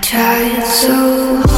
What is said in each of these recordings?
Κορίτσια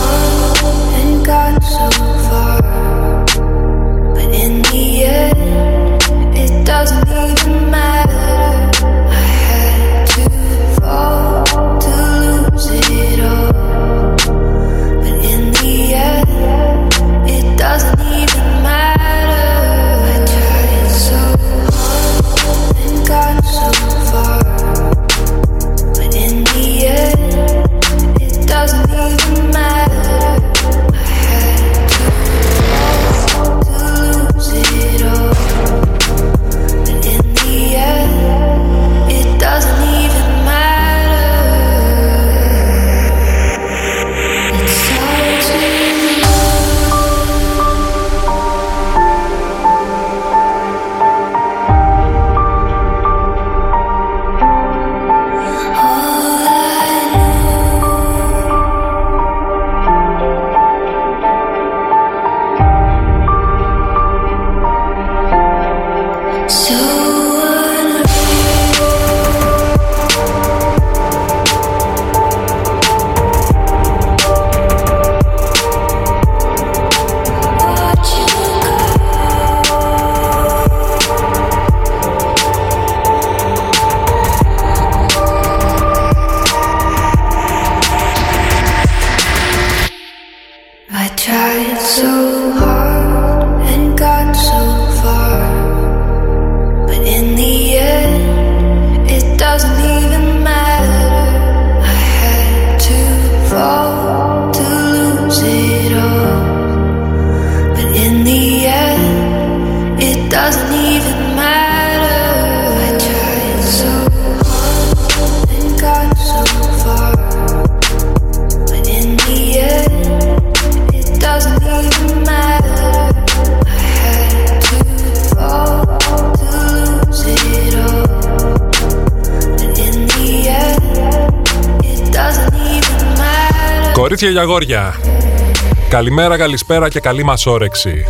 Καλημέρα, καλησπέρα και καλή μας όρεξη.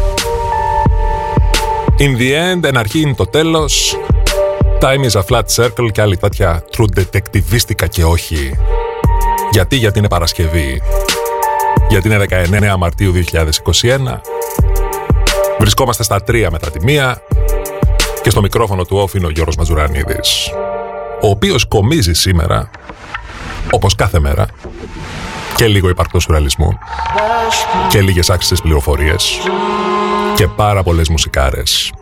In the end, εν αρχή είναι το τέλος. Time is a flat circle και άλλη τέτοια true detectivistica και όχι. Γιατί, γιατί είναι Παρασκευή. Γιατί είναι 19 Μαρτίου 2021. Βρισκόμαστε στα 3 μετά τη μία και στο μικρόφωνο του όφη είναι ο Γιώργος Μαζουρανίδης, ο οποίος κομίζει σήμερα, όπως κάθε μέρα, και λίγο υπαρκτός σουραλισμού και λίγες άξιες πληροφορίες και πάρα πολλές μουσικάρες.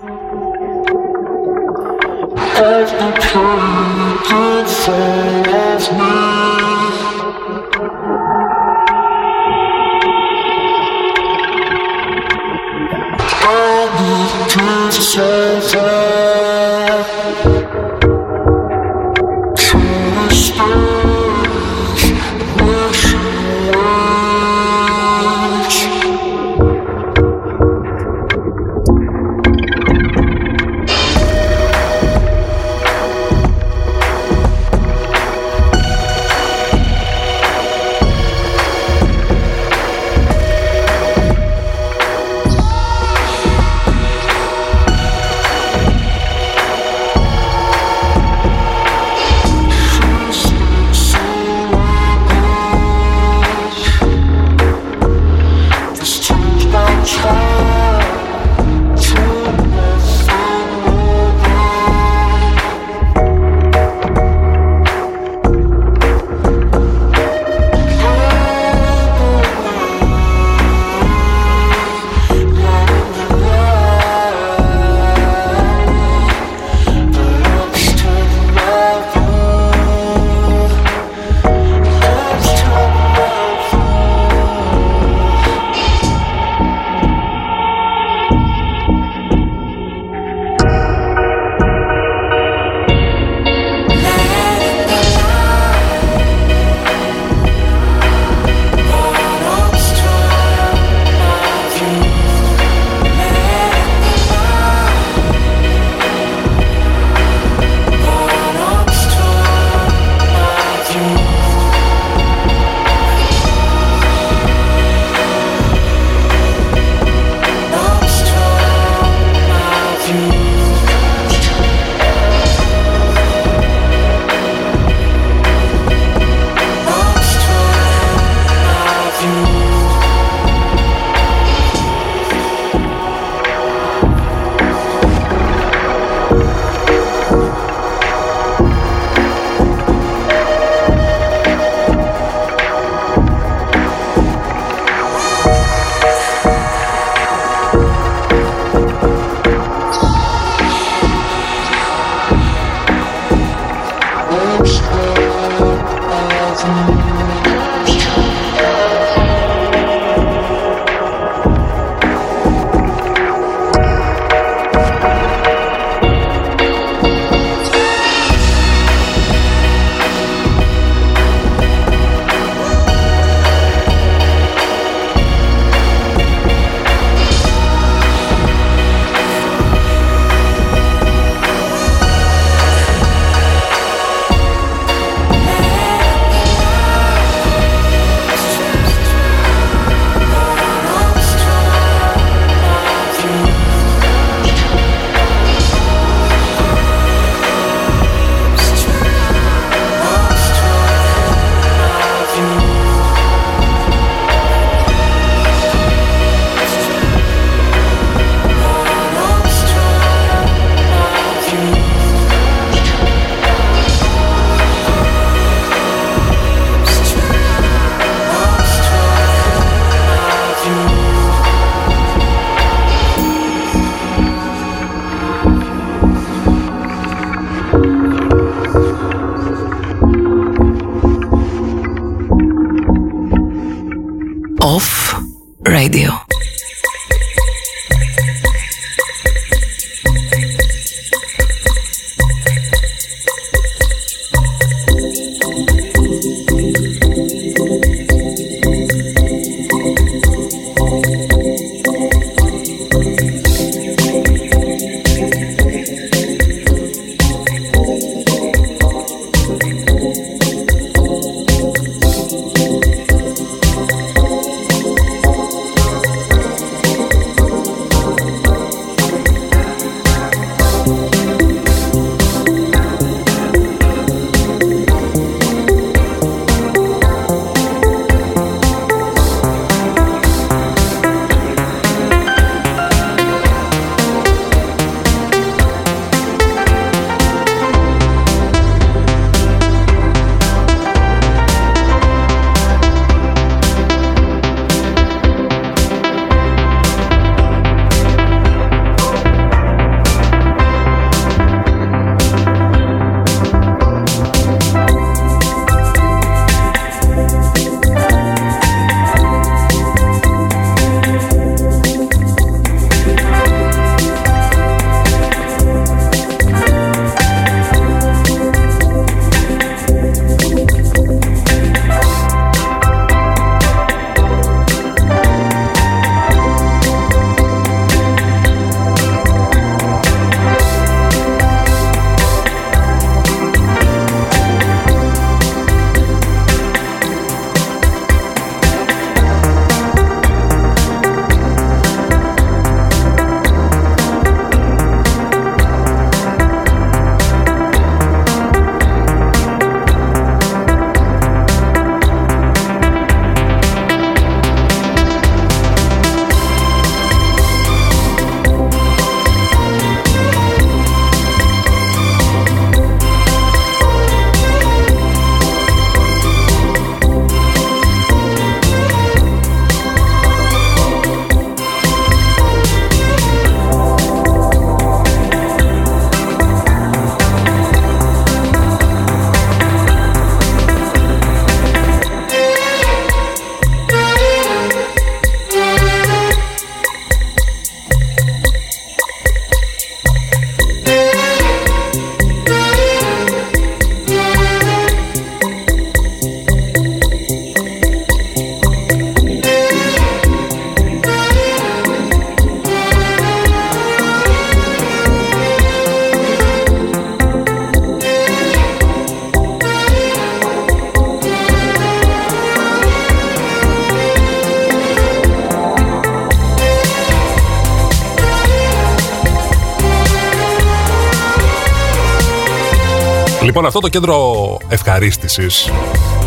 Λοιπόν, αυτό το κέντρο ευχαρίστησης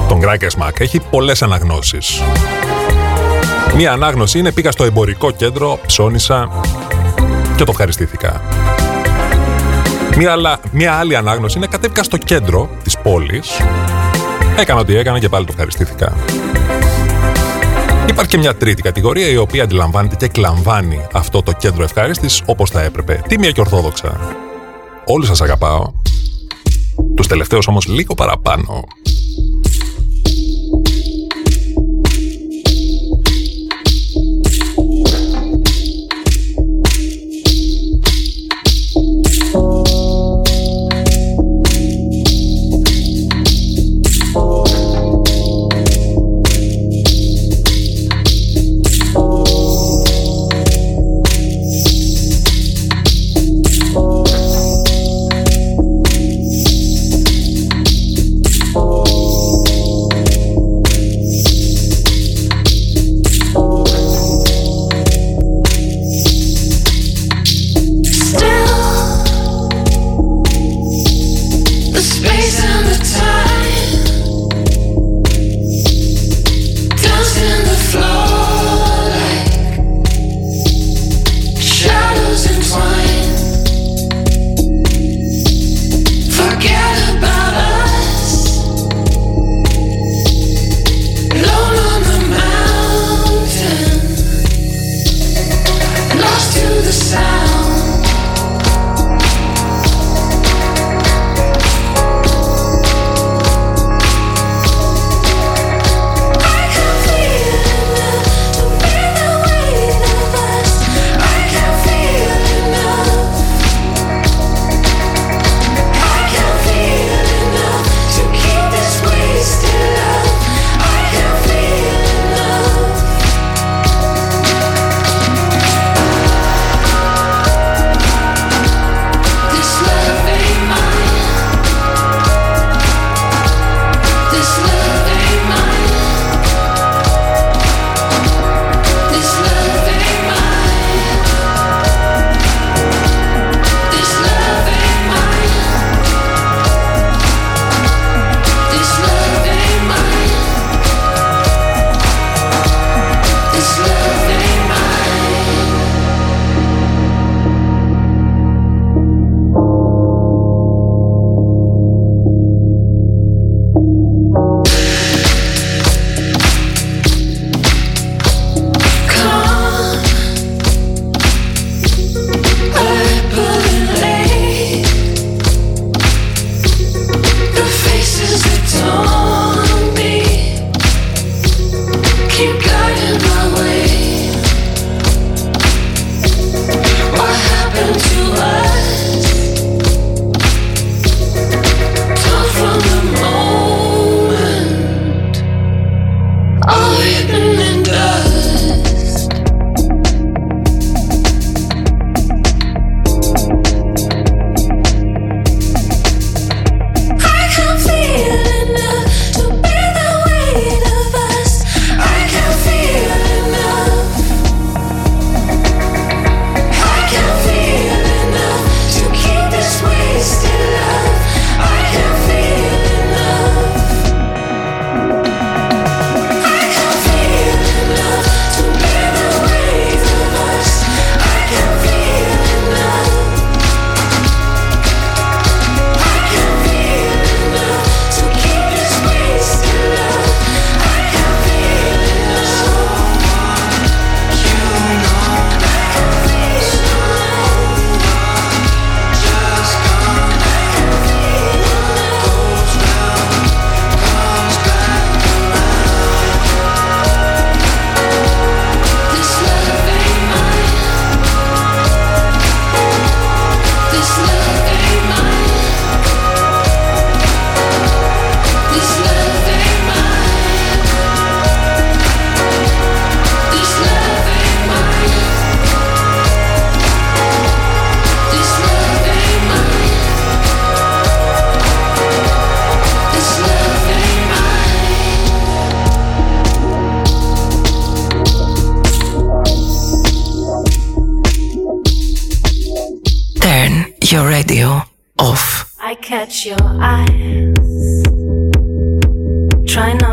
των Crackers Mac έχει πολλές αναγνώσεις. Μία ανάγνωση είναι πήγα στο εμπορικό κέντρο, ψώνισα και το ευχαριστήθηκα. Μία, άλλα, μία άλλη ανάγνωση είναι κατέβηκα στο κέντρο της πόλης, έκανα ό,τι έκανα και πάλι το ευχαριστήθηκα. Υπάρχει και μια τρίτη κατηγορία η οποία αντιλαμβάνεται και εκλαμβάνει αυτό το κέντρο ευχάριστης όπως θα έπρεπε. Τίμια και ορθόδοξα. Όλοι σας αγαπάω τους τελευταίους όμως λίγο παραπάνω.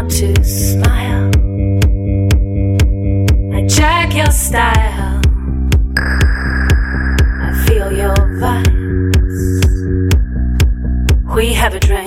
to smile. I check your style. I feel your vibes. We have a drink.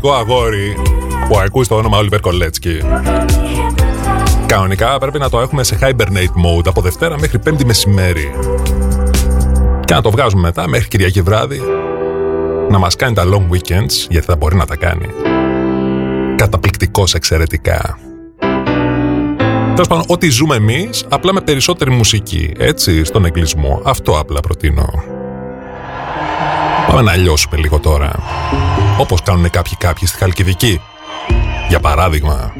Το τρελό καταπληκτικό αγόρι που ακούει το όνομα Oliver Κολέτσκι. Κανονικά πρέπει να το έχουμε σε hibernate mode από Δευτέρα μέχρι Πέμπτη μεσημέρι. Και να το βγάζουμε μετά μέχρι Κυριακή βράδυ να μας κάνει τα long weekends γιατί θα μπορεί να τα κάνει. Καταπληκτικός εξαιρετικά. Τέλος πάντων, ό,τι ζούμε εμείς, απλά με περισσότερη μουσική. Έτσι, στον εγκλισμό. Αυτό απλά προτείνω. Πάμε να λιώσουμε λίγο τώρα όπως κάνουν κάποιοι κάποιοι στη Χαλκιδική. Για παράδειγμα,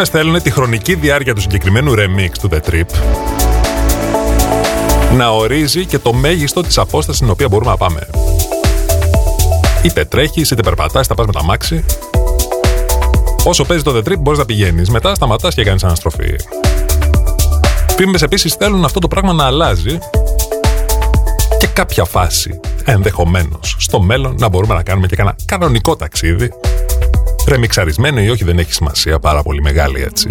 με στέλνουν τη χρονική διάρκεια του συγκεκριμένου remix του The Trip να ορίζει και το μέγιστο της απόστασης στην οποία μπορούμε να πάμε. Είτε τρέχεις, είτε περπατάς, είτε πας με τα μάξι. Όσο παίζει το The Trip μπορείς να πηγαίνεις, μετά σταματάς και κάνεις αναστροφή. Φήμες επίσης θέλουν αυτό το πράγμα να αλλάζει και κάποια φάση ενδεχομένως στο μέλλον να μπορούμε να κάνουμε και κανένα κανονικό ταξίδι Ρεμιξαρισμένο ή όχι δεν έχει σημασία πάρα πολύ μεγάλη έτσι.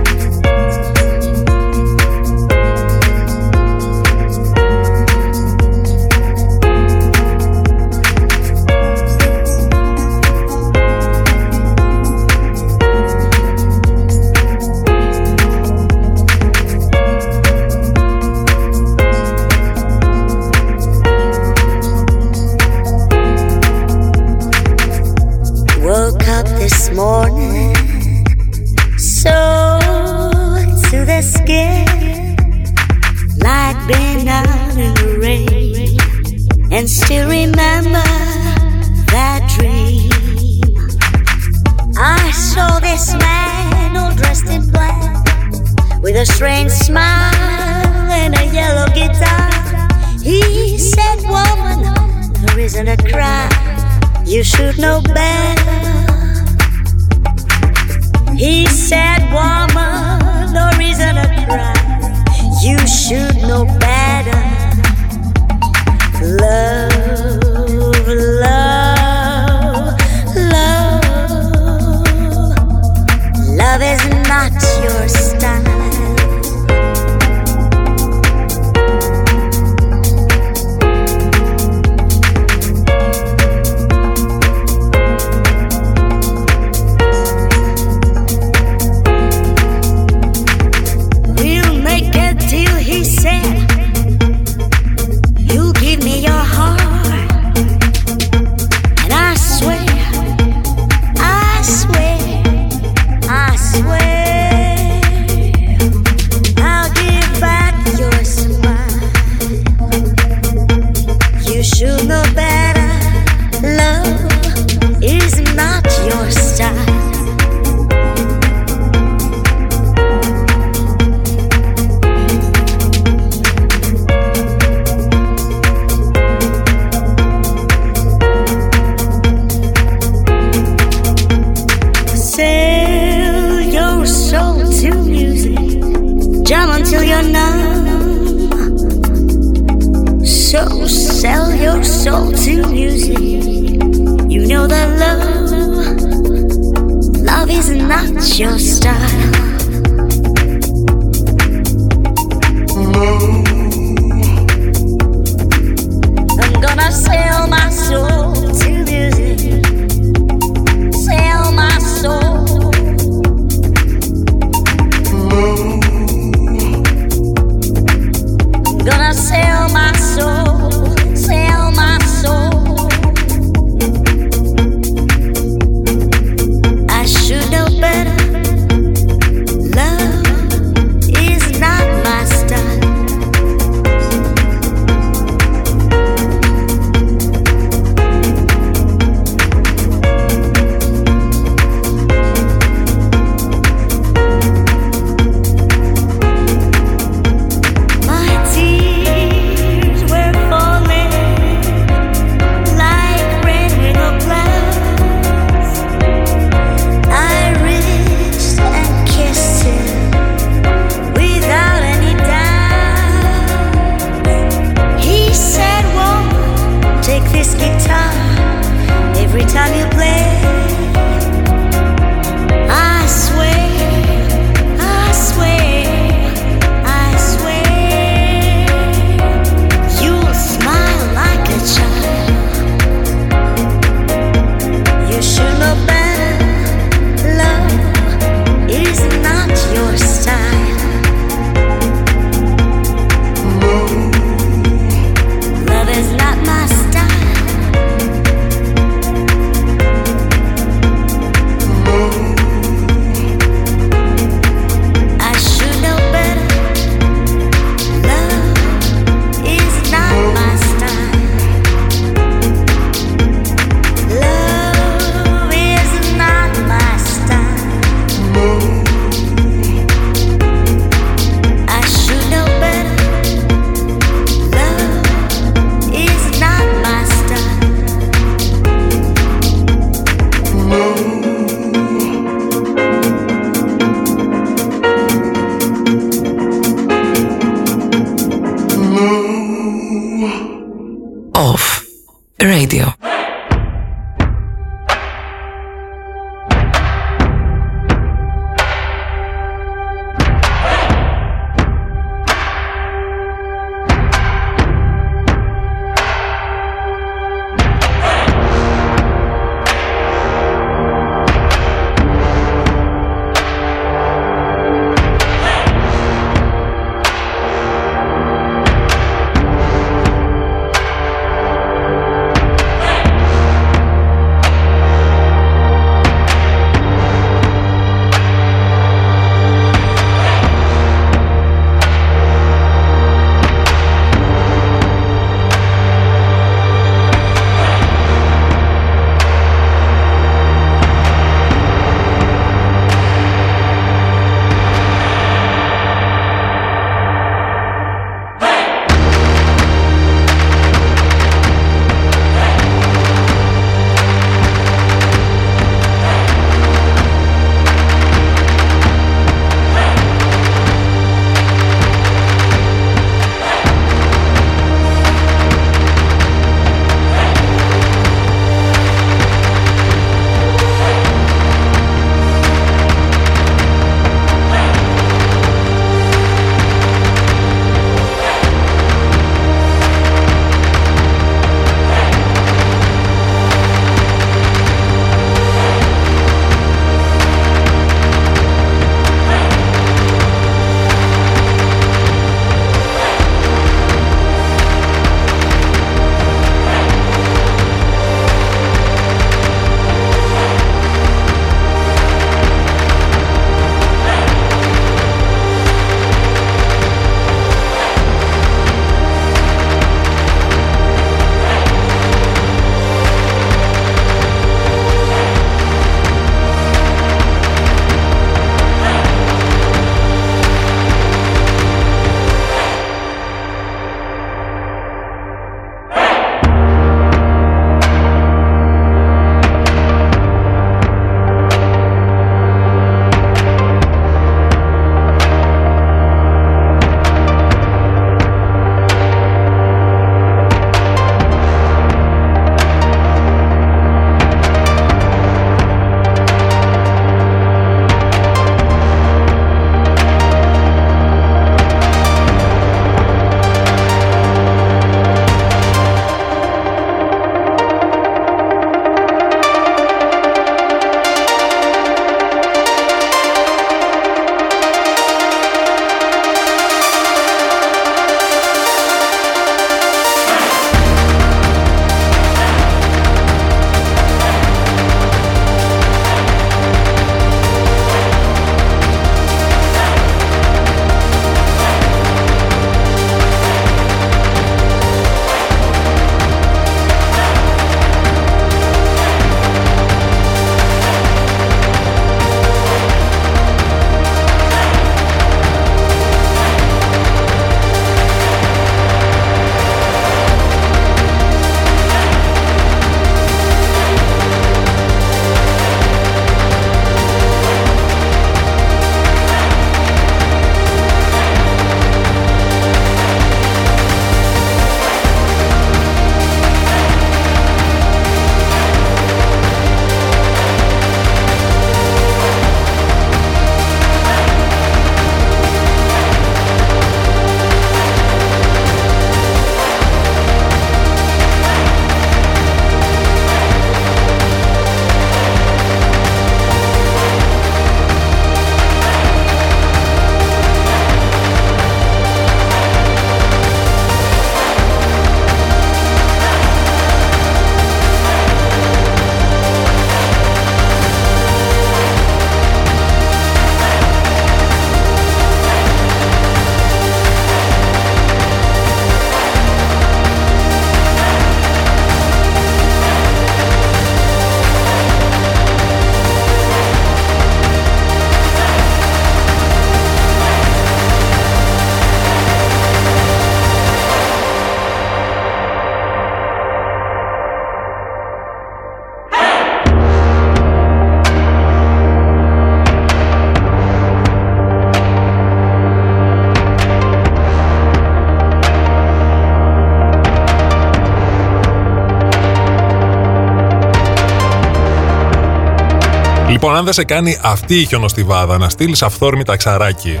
Λοιπόν, αν δεν σε κάνει αυτή η χιονοστιβάδα να στείλεις αυθόρμητα ξαράκι.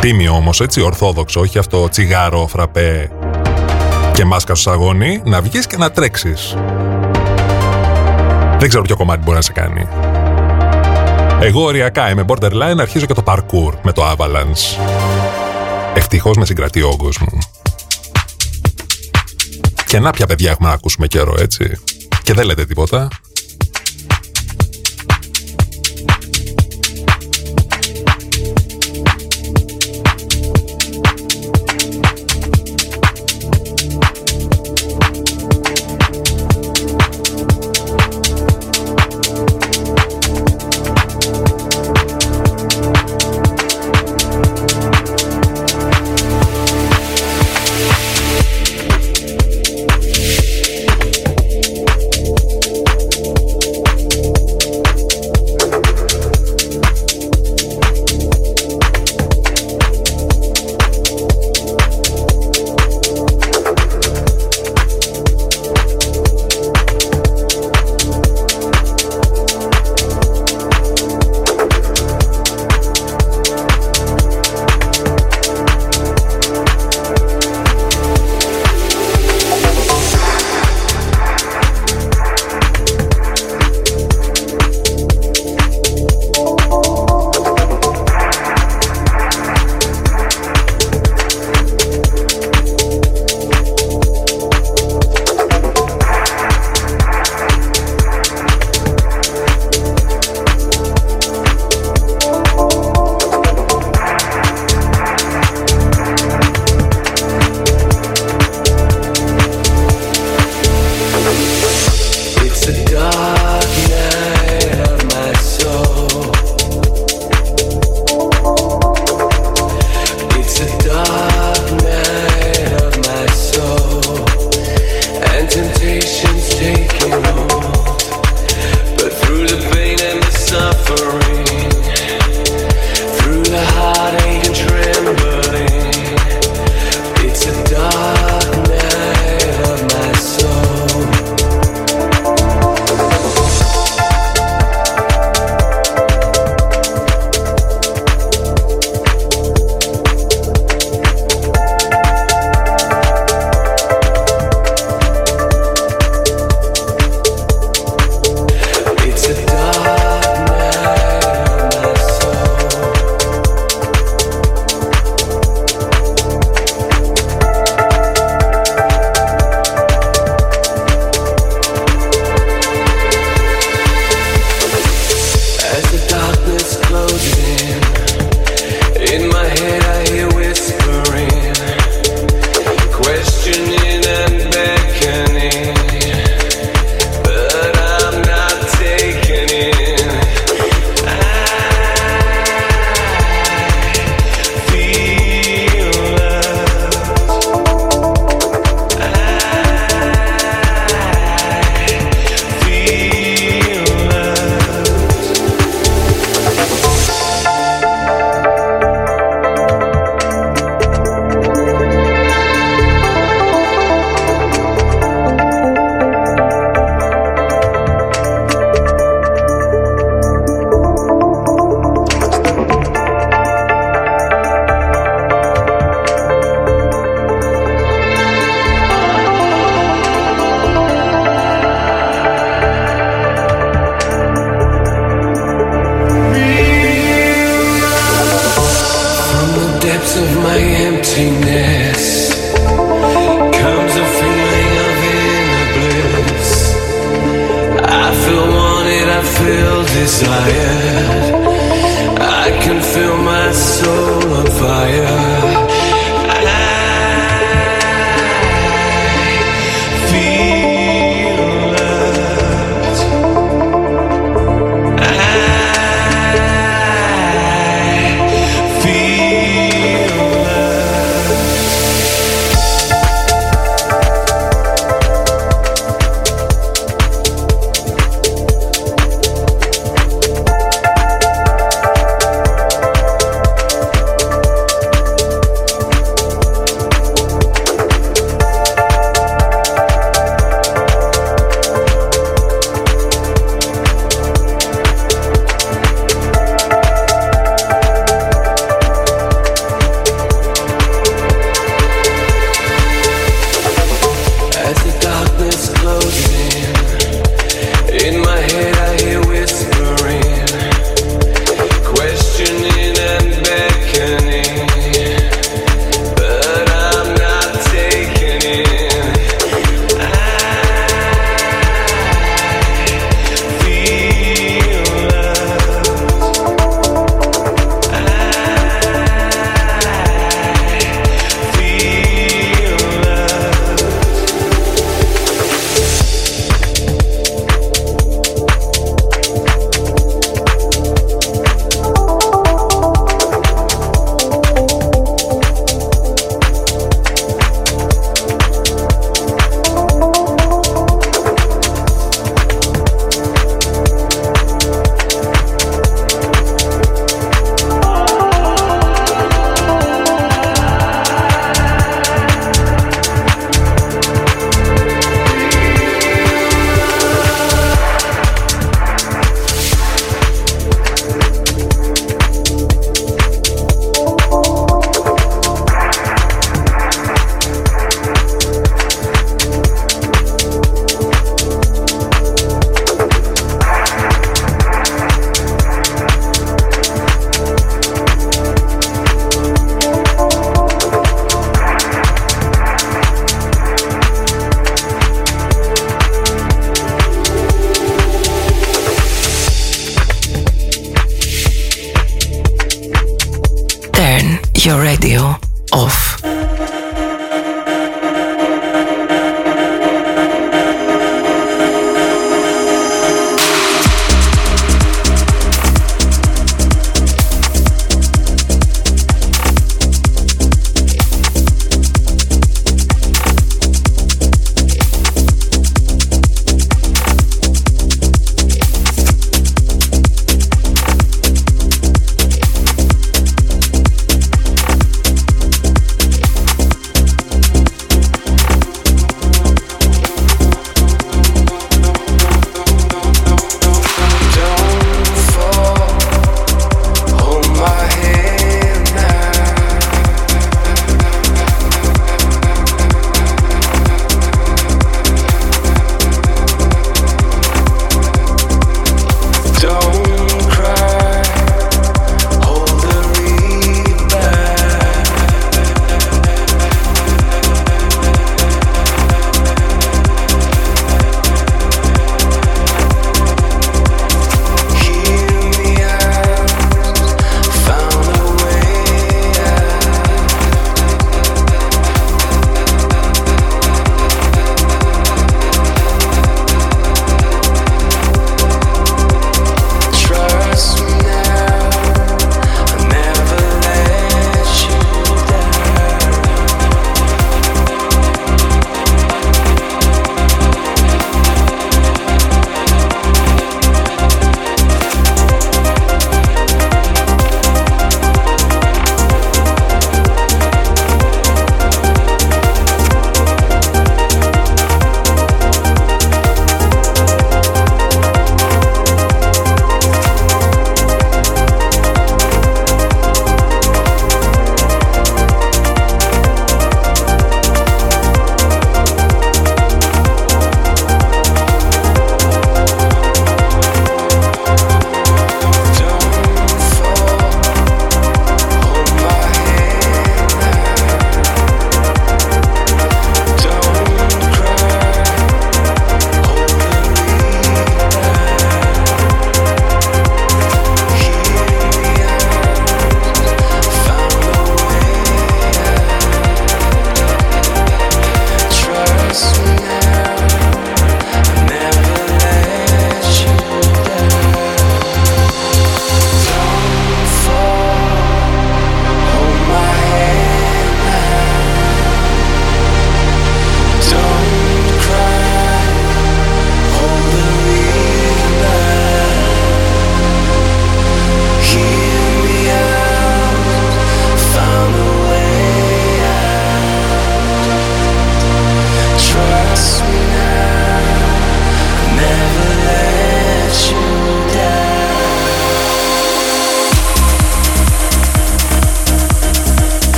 Τίμιο όμως, έτσι, ορθόδοξο, όχι αυτό τσιγάρο, φραπέ και μάσκα στο σαγόνι, να βγεις και να τρέξεις. Δεν ξέρω ποιο κομμάτι μπορεί να σε κάνει. Εγώ οριακά είμαι borderline, αρχίζω και το parkour με το avalanche. Ευτυχώς με συγκρατεί ο όγκος μου. Και να πια παιδιά έχουμε να ακούσουμε καιρό, έτσι. Και δεν λέτε τίποτα.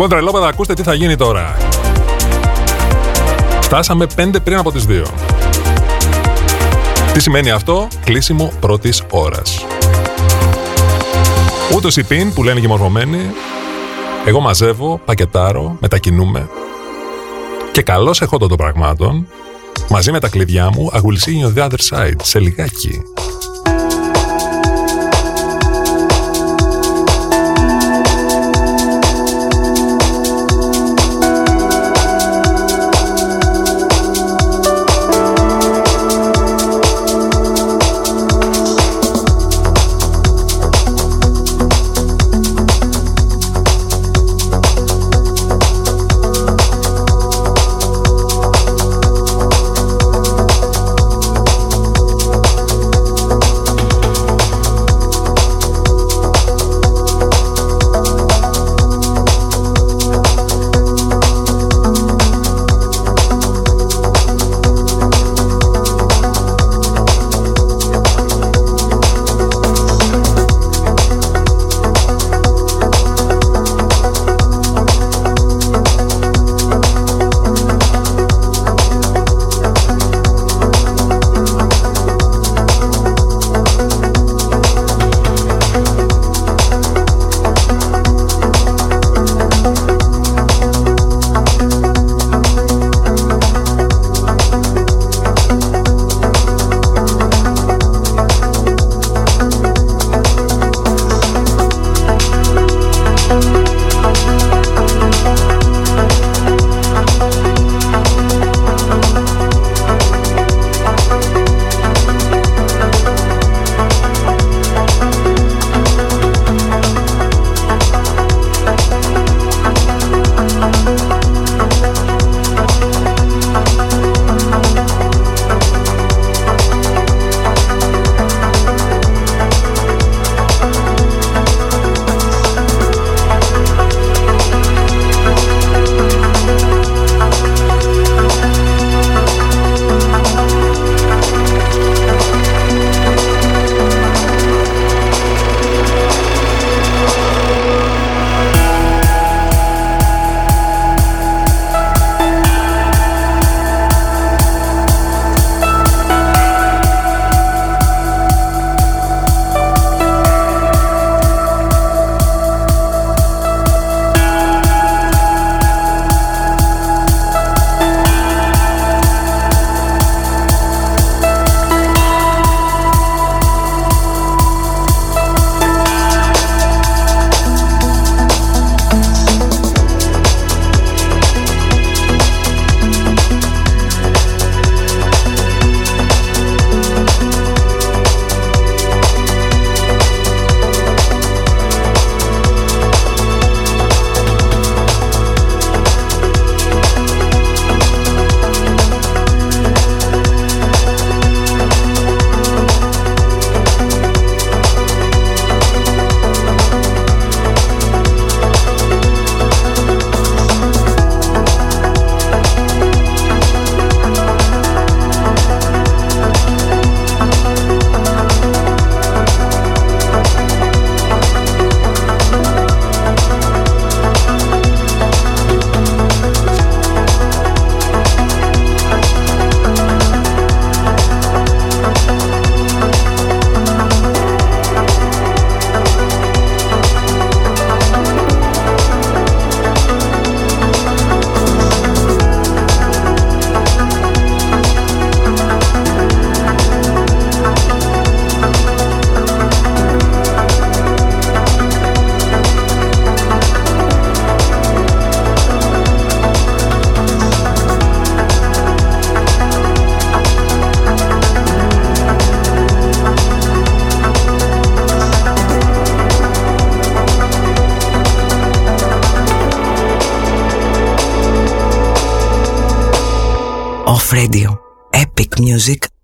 Λοιπόν, τρελόπεδα, ακούστε τι θα γίνει τώρα. Φτάσαμε 5 πριν από τις 2. Τι σημαίνει αυτό, κλείσιμο πρώτης ώρας. Ούτως η πιν που λένε και οι μορφωμένοι, εγώ μαζεύω, πακετάρω, μετακινούμε και καλώς εχόντω των πραγμάτων, μαζί με τα κλειδιά μου, αγουλσίγει the other side, σε λιγάκι.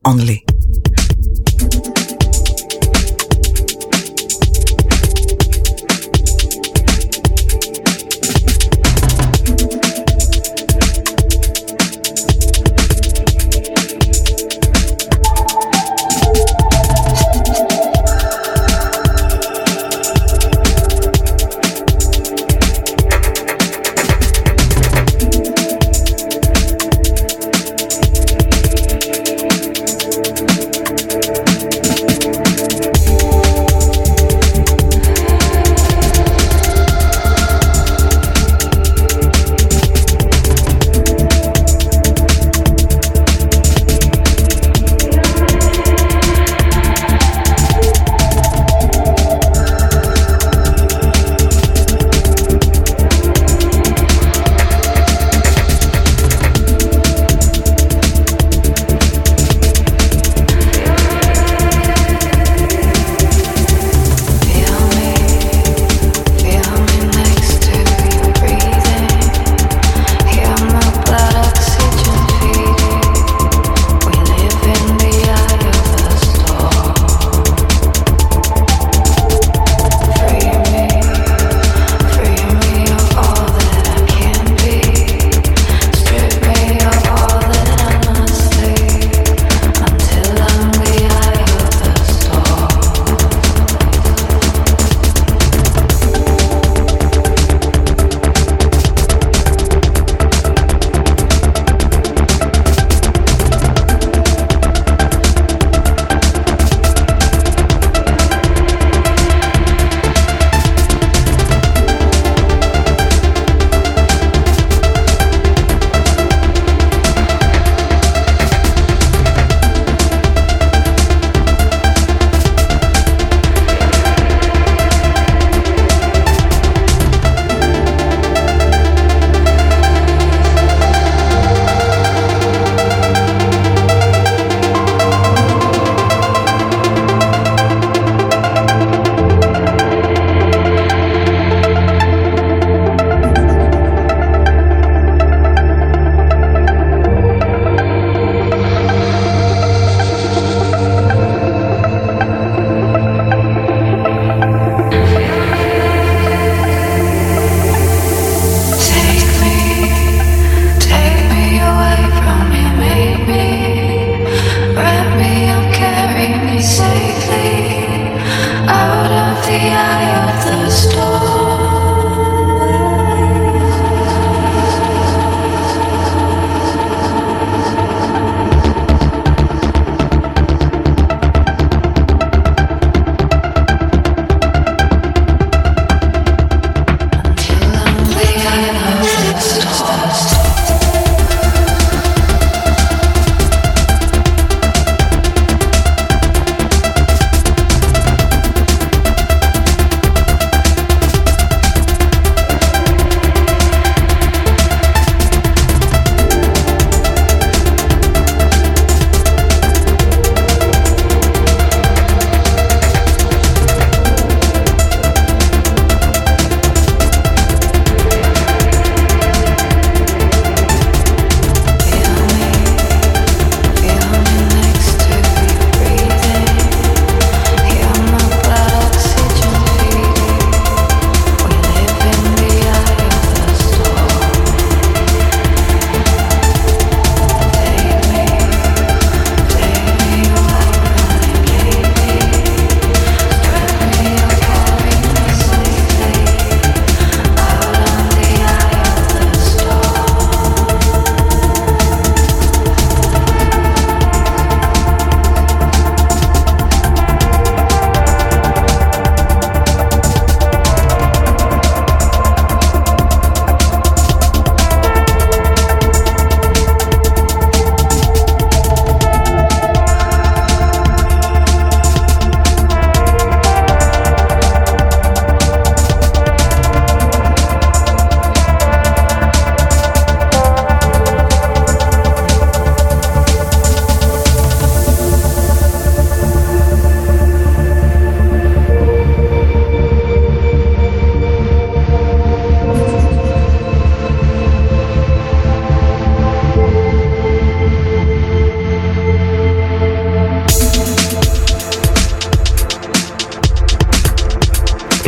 only.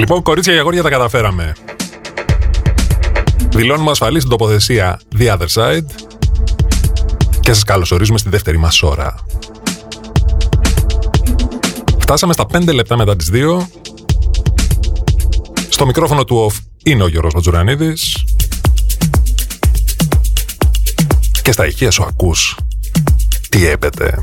Λοιπόν, κορίτσια και αγόρια τα καταφέραμε. Δηλώνουμε ασφαλή στην τοποθεσία The Other Side και σας καλωσορίζουμε στη δεύτερη μας ώρα. Φτάσαμε στα 5 λεπτά μετά τις 2. Στο μικρόφωνο του off είναι ο Γιώργος Ματζουρανίδης. Και στα ηχεία σου ακούς τι έπεται.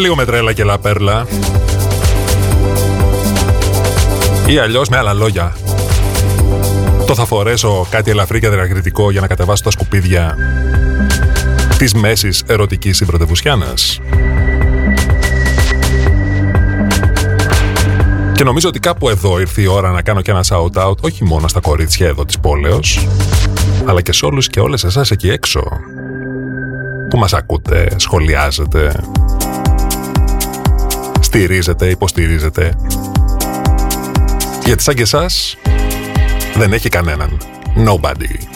Λίγο με τρέλα και λαπέρλα. Ή αλλιώς με άλλα λόγια. Το θα φορέσω κάτι ελαφρύ και δρακριτικό για να κατεβάσω τα σκουπίδια της μέσης ερωτικής συμπρωτευουσιάνας. Και νομίζω ότι κάπου εδώ ήρθε η ώρα να κάνω και ένα shout-out όχι μόνο στα κορίτσια εδώ της πόλεως, αλλά και σε όλους και όλες εσάς εκεί έξω που μας ακούτε, σχολιάζετε, στηρίζετε, υποστηρίζετε. Γιατί σαν και εσάς δεν έχει κανέναν. Nobody.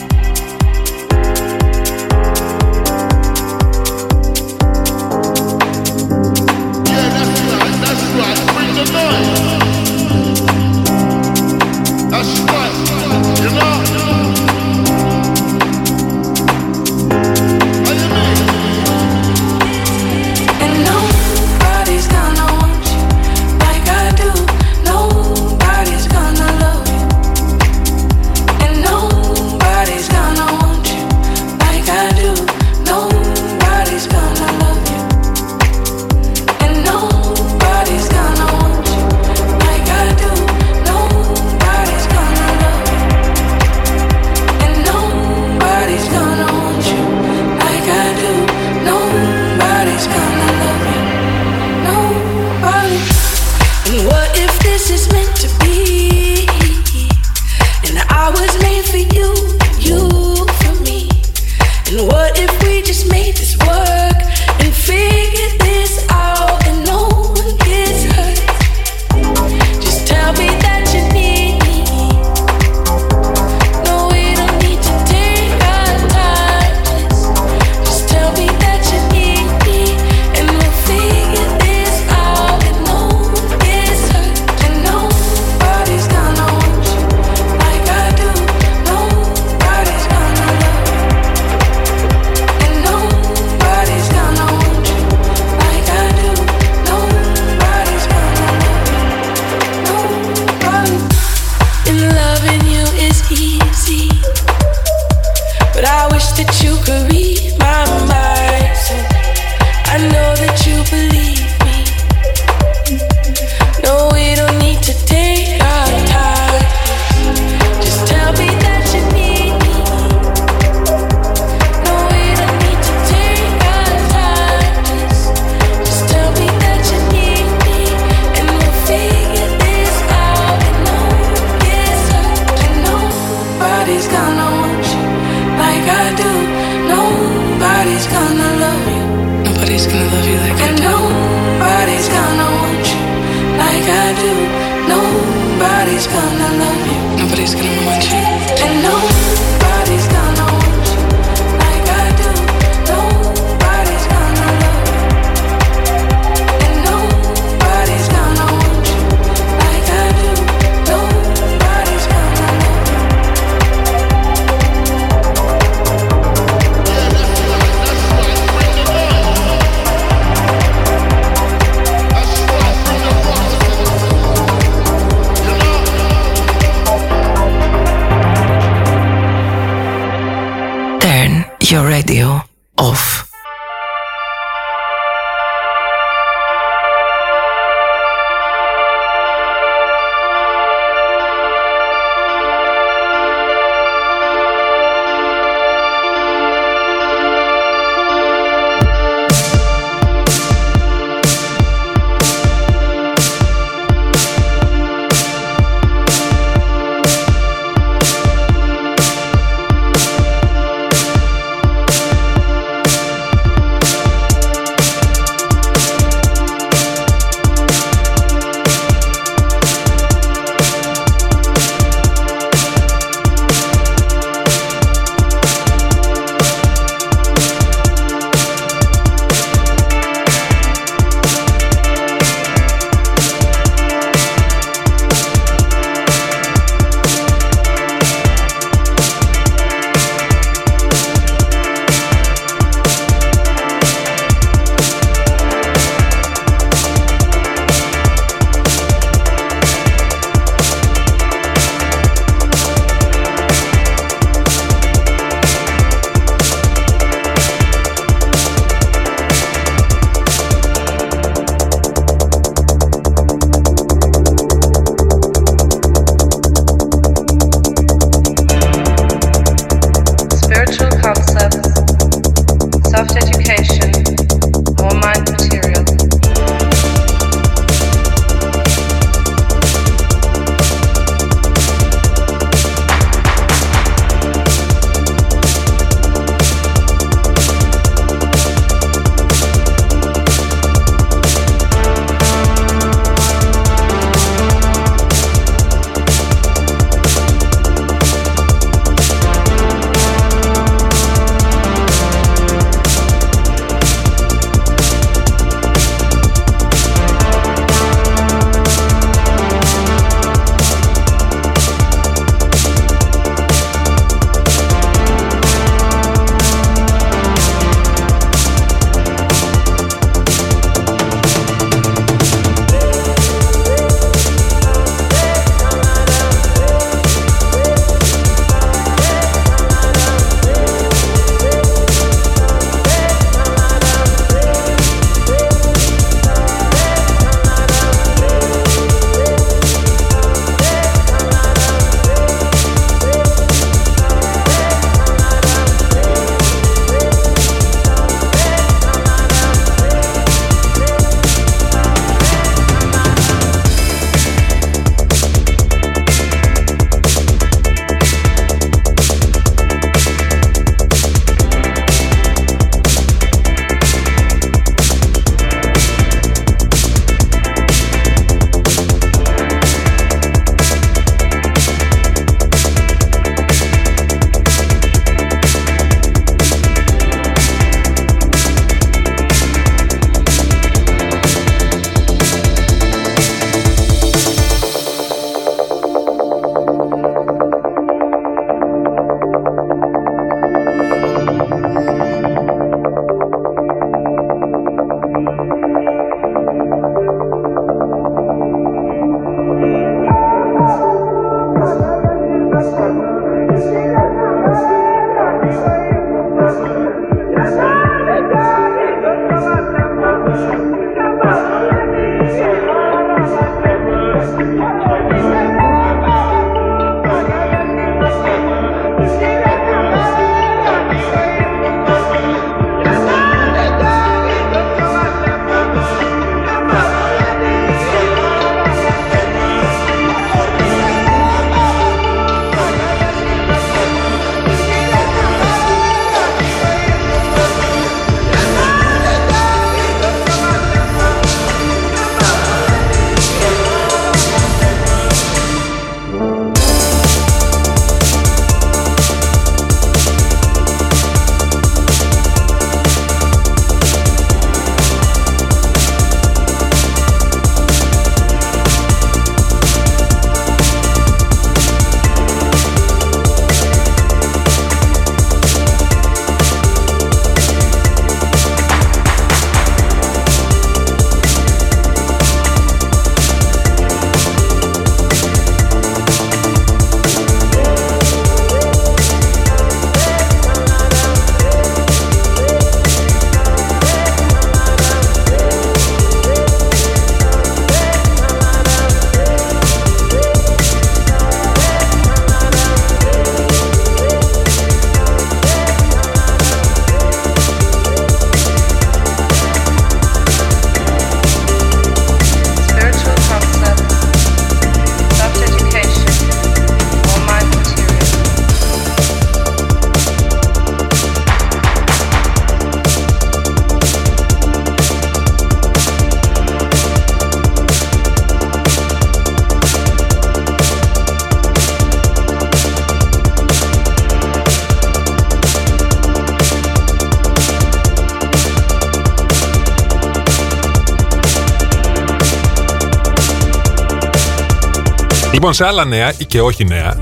Λοιπόν, σε άλλα νέα ή και όχι νέα,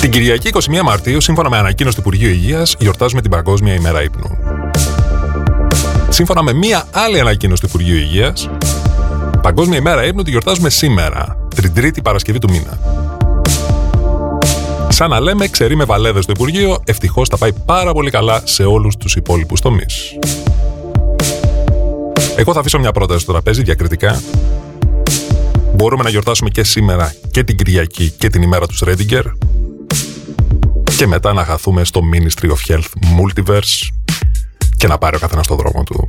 την Κυριακή 21 Μαρτίου, σύμφωνα με ανακοίνωση του Υπουργείου Υγείας, γιορτάζουμε την Παγκόσμια ημέρα ύπνου. Σύμφωνα με μία άλλη ανακοίνωση του Υπουργείου Υγείας, Παγκόσμια ημέρα ύπνου τη γιορτάζουμε σήμερα, την Τρίτη Παρασκευή του μήνα. Σαν να λέμε, ξερεί με βαλέδες στο Υπουργείο, ευτυχώς τα πάει πάρα πολύ καλά σε όλους τους υπόλοιπους τομείς. Εγώ θα αφήσω μια πρόταση στο τραπέζι διακριτικά. Μπορούμε να γιορτάσουμε και σήμερα και την Κυριακή και την ημέρα τους Σρέντιγκερ και μετά να χαθούμε στο Ministry of Health Multiverse και να πάρει ο καθένας το δρόμο του.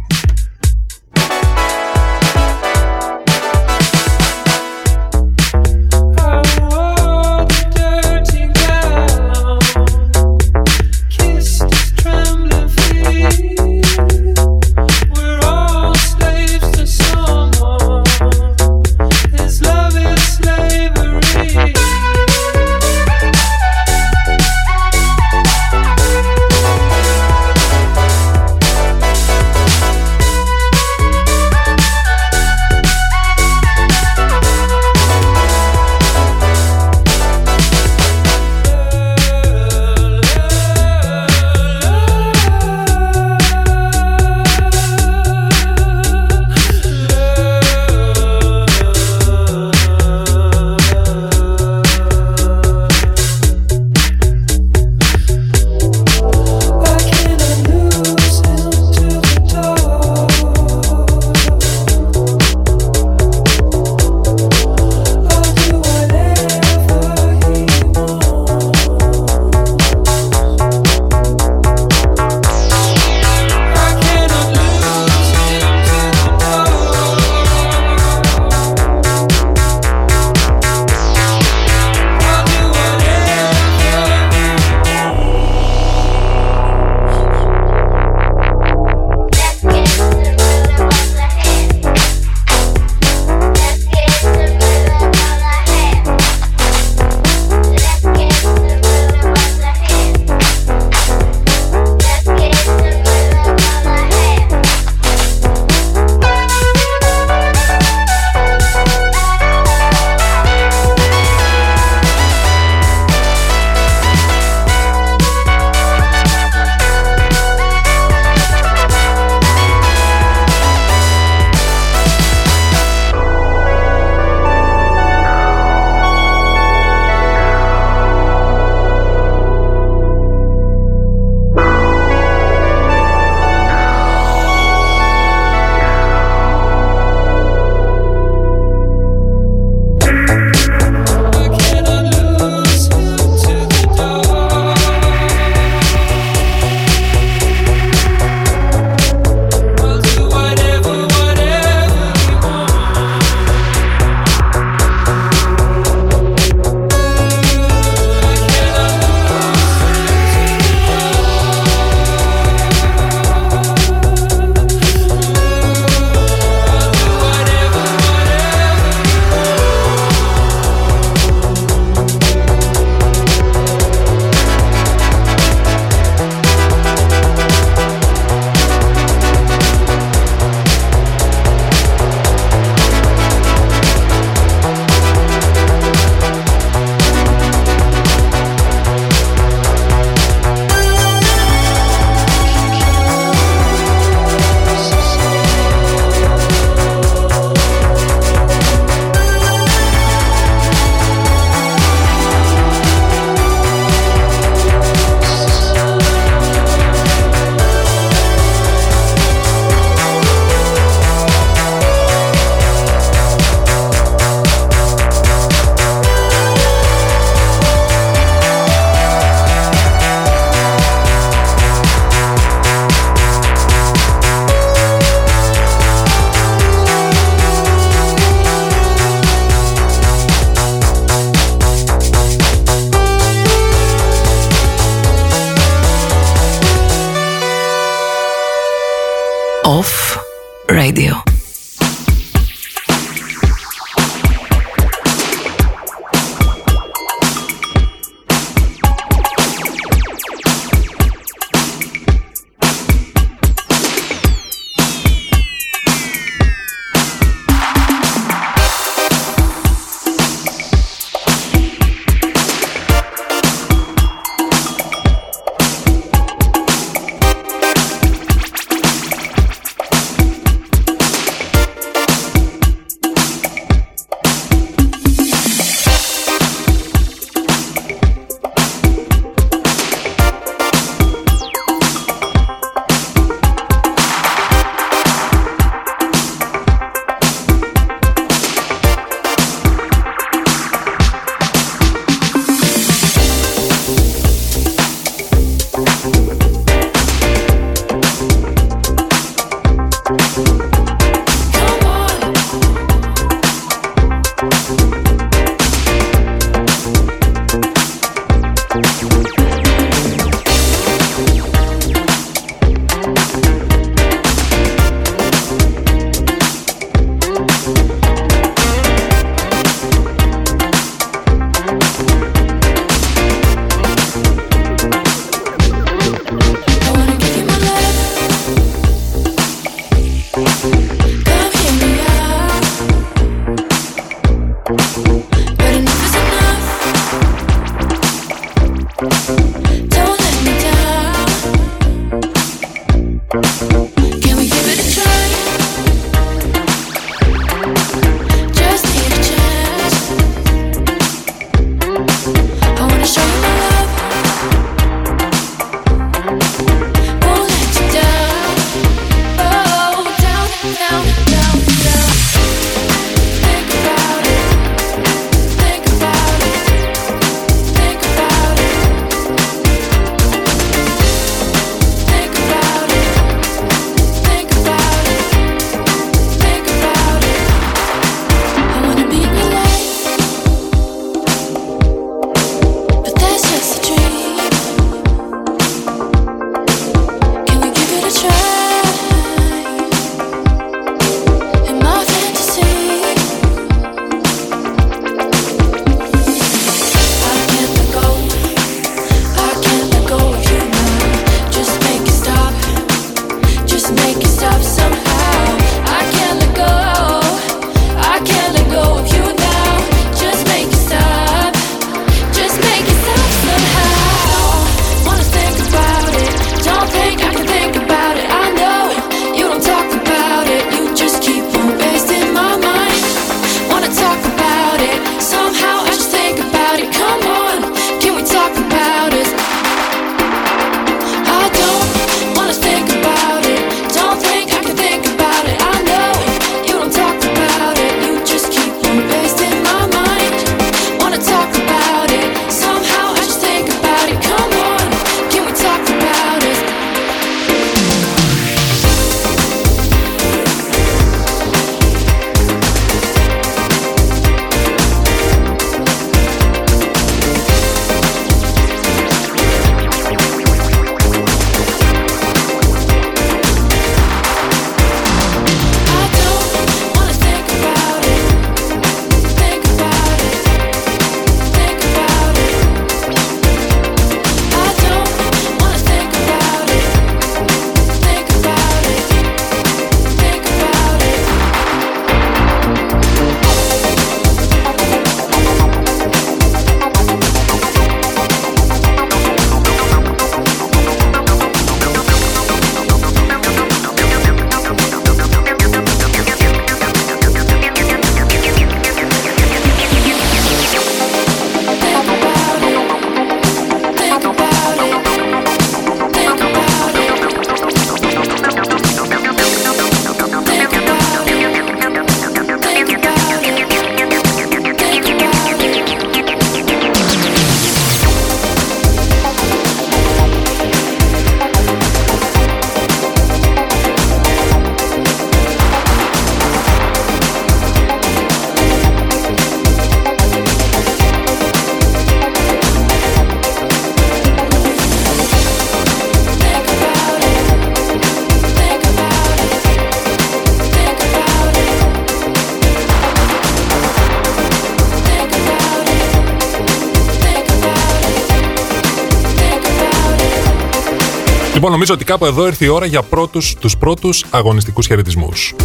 Λοιπόν, νομίζω ότι κάπου εδώ ήρθε η ώρα για πρώτους, τους πρώτους αγωνιστικούς χαιρετισμούς.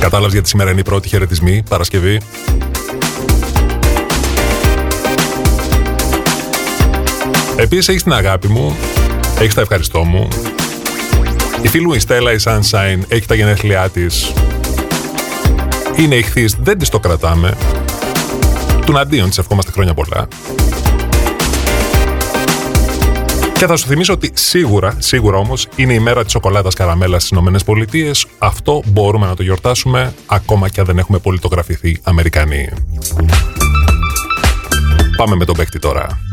Κατάλαβες για τη σημερινή πρώτη χαιρετισμή, Παρασκευή; Επίσης έχεις την αγάπη μου, έχεις τα ευχαριστώ μου. Η φίλη μου η Στέλλα η Sunshine έχει τα γενέθλιά της. Είναι ηχθής, δεν της το κρατάμε. Του αντίον της ευχόμαστε χρόνια πολλά. Και θα σου θυμίσω ότι σίγουρα, σίγουρα όμως, είναι η μέρα της σοκολάτας καραμέλας στις Ηνωμένες Πολιτείες. Αυτό μπορούμε να το γιορτάσουμε, ακόμα και αν δεν έχουμε πολιτογραφηθεί Αμερικανοί. Πάμε με τον παίκτη τώρα.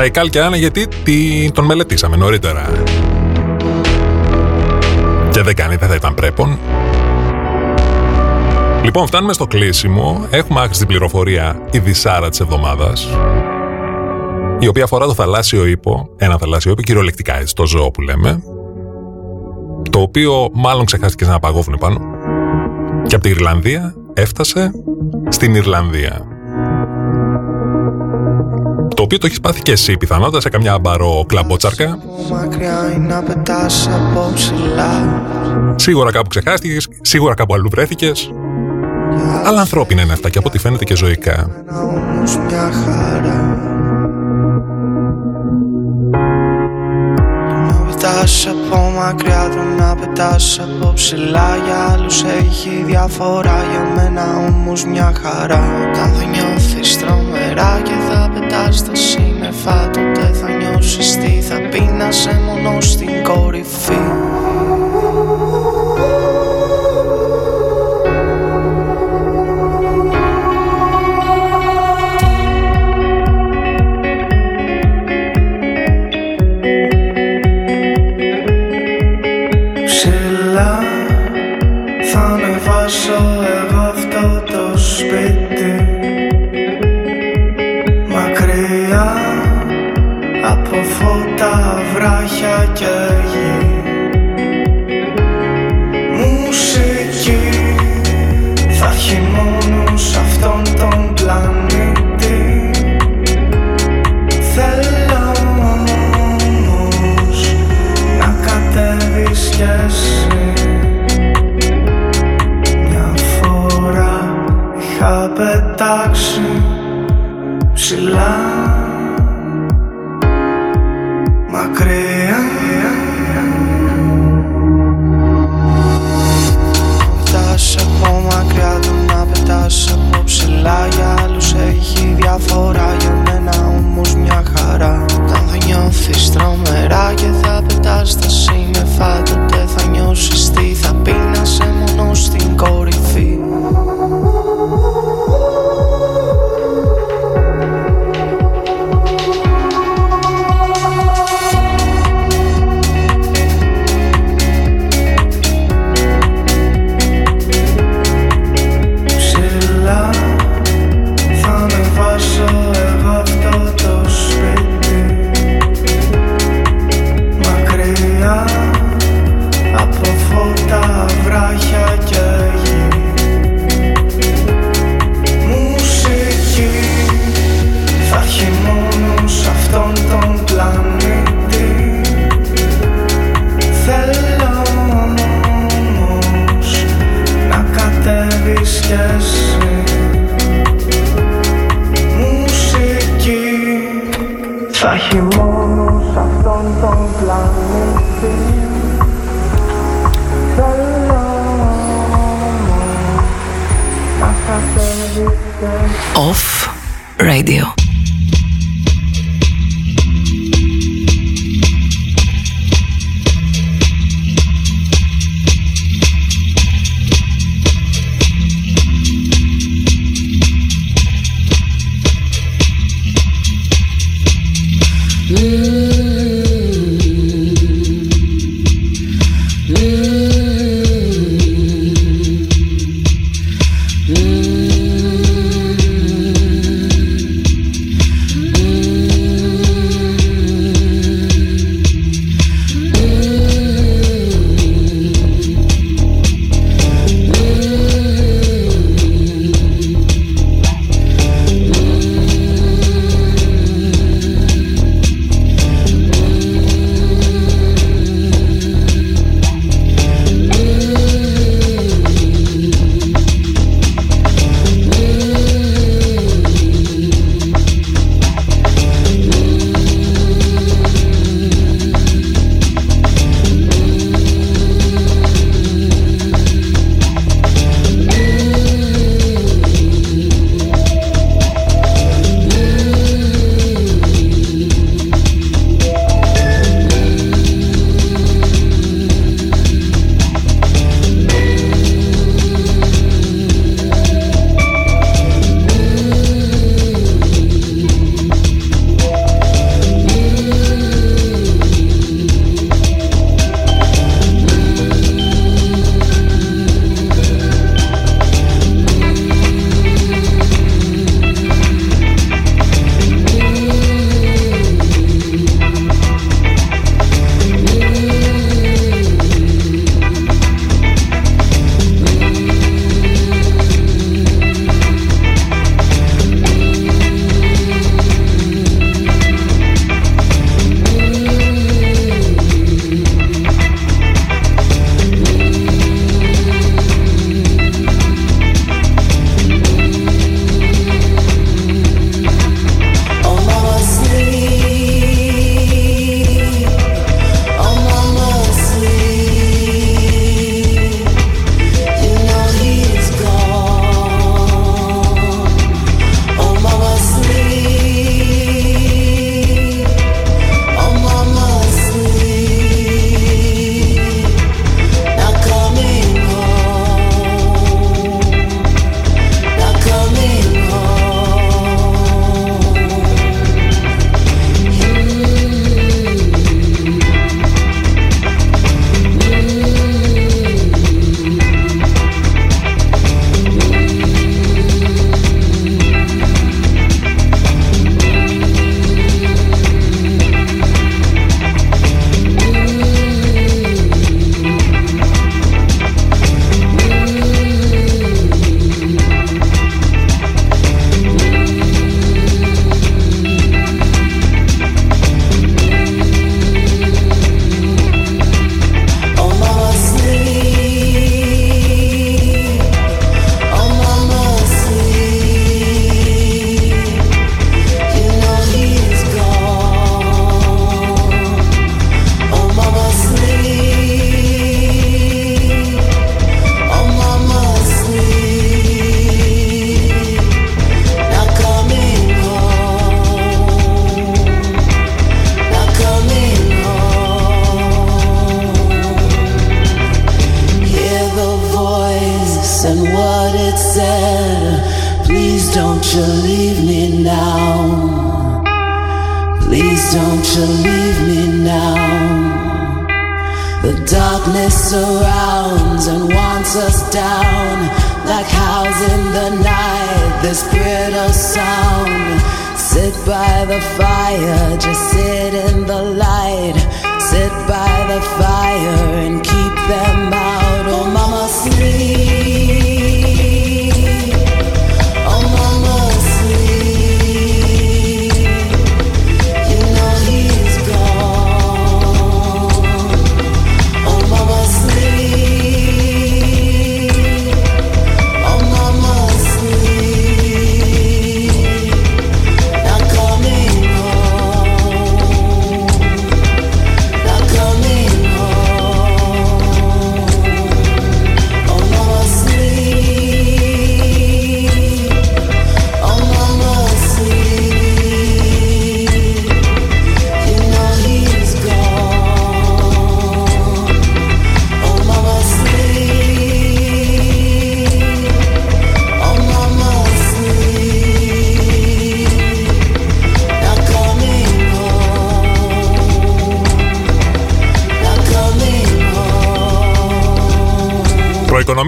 Σαϊκάλ και Άννα γιατί τι, τον μελετήσαμε νωρίτερα. Και δεν κάνει, δεν θα ήταν πρέπον. Λοιπόν, φτάνουμε στο κλείσιμο. Έχουμε άκρη στην πληροφορία η δυσάρα της εβδομάδας η οποία αφορά το θαλάσσιο ύπο, ένα θαλάσσιο ύπο, κυριολεκτικά έτσι, το ζώο που λέμε, το οποίο μάλλον ξεχάστηκε σε ένα παγόβουνο πάνω και από την Ιρλανδία έφτασε στην Ιρλανδία. Το οποίο το έχεις πάθει και εσύ πιθανότατα σε καμιά μπαρό κλαμπότσαρκα. Μακριά είναι να πετάς από ψηλά Σίγουρα κάπου ξεχάστηκες, σίγουρα κάπου αλλού βρέθηκες. Αλλά ανθρώπινα είναι αυτά και από ό,τι φαίνεται και ζωικά. Να όμως μια χαρά Να πετάς από μακριά το να πετάς από ψηλά Για άλλους έχει διαφορά για μένα όμως μια χαρά Όταν δεν νιώθεις τρομερά και θα πετάς στα σύννεφα Τότε θα νιώσεις τι θα πει να σε μόνο στην κορυφή Off Radio.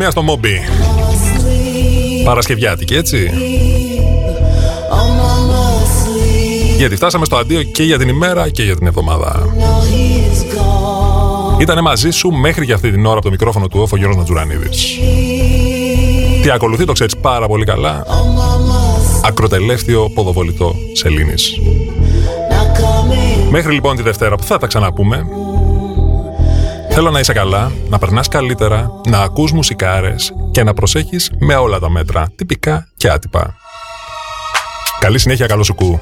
Home. Προοικονομία στο Μόμπι. Sleep. Παρασκευιάτικη, έτσι. Oh, mama, sleep. Γιατί φτάσαμε στο αντίο και για την ημέρα και για την εβδομάδα. No, he's gone. Ήτανε μαζί σου μέχρι για αυτή την ώρα από το μικρόφωνο του όφο Γιώργος Νατζουρανίδης. Τι ακολουθεί το ξέρεις πάρα πολύ καλά. Ακροτελεύτιο ποδοβολητό σελήνης. Not coming. Μέχρι λοιπόν τη Δευτέρα που θα τα ξαναπούμε. Θέλω να είσαι καλά, να περνάς καλύτερα, να ακούς μουσικάρες και να προσέχεις με όλα τα μέτρα, τυπικά και άτυπα. Καλή συνέχεια, καλό σου κου.